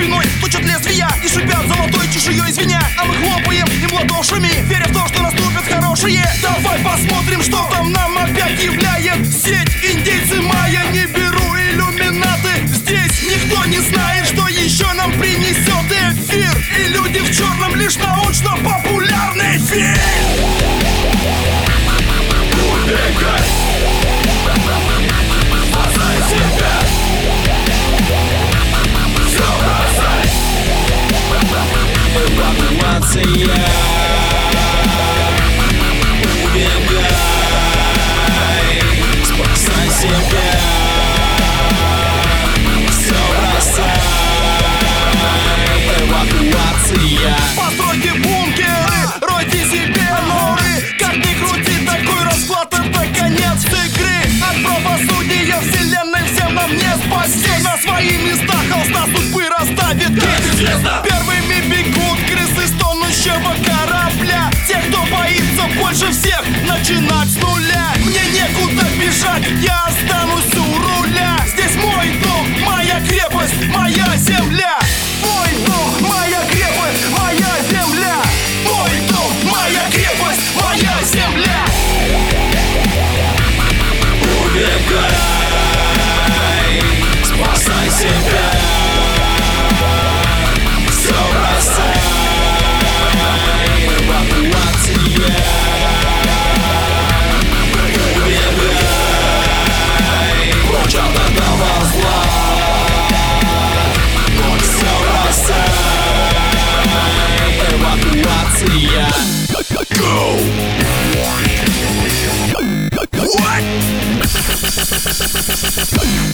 спиной Точат лезвия и шипят золотой чешуей звеня А мы хлопаем им ладошами Веря в то, что наступят хорошие. Давай посмотрим, что там нам опять являет Сеть. Индейцы майя Не беру иллюминаты. Здесь никто не знает, что еще нам принесет эфир. И люди в черном лишь научно-популярный фильм Эвакуация Убегай Спасай себя Все бросай Эвакуация Постройте бункеры, ройте себе норы. Как ни крути, такой расклад это конец игры. От правосудия вселенной всем нам не спасти. На свои места холста судьбы расставит известно. God's moonlight. go. What?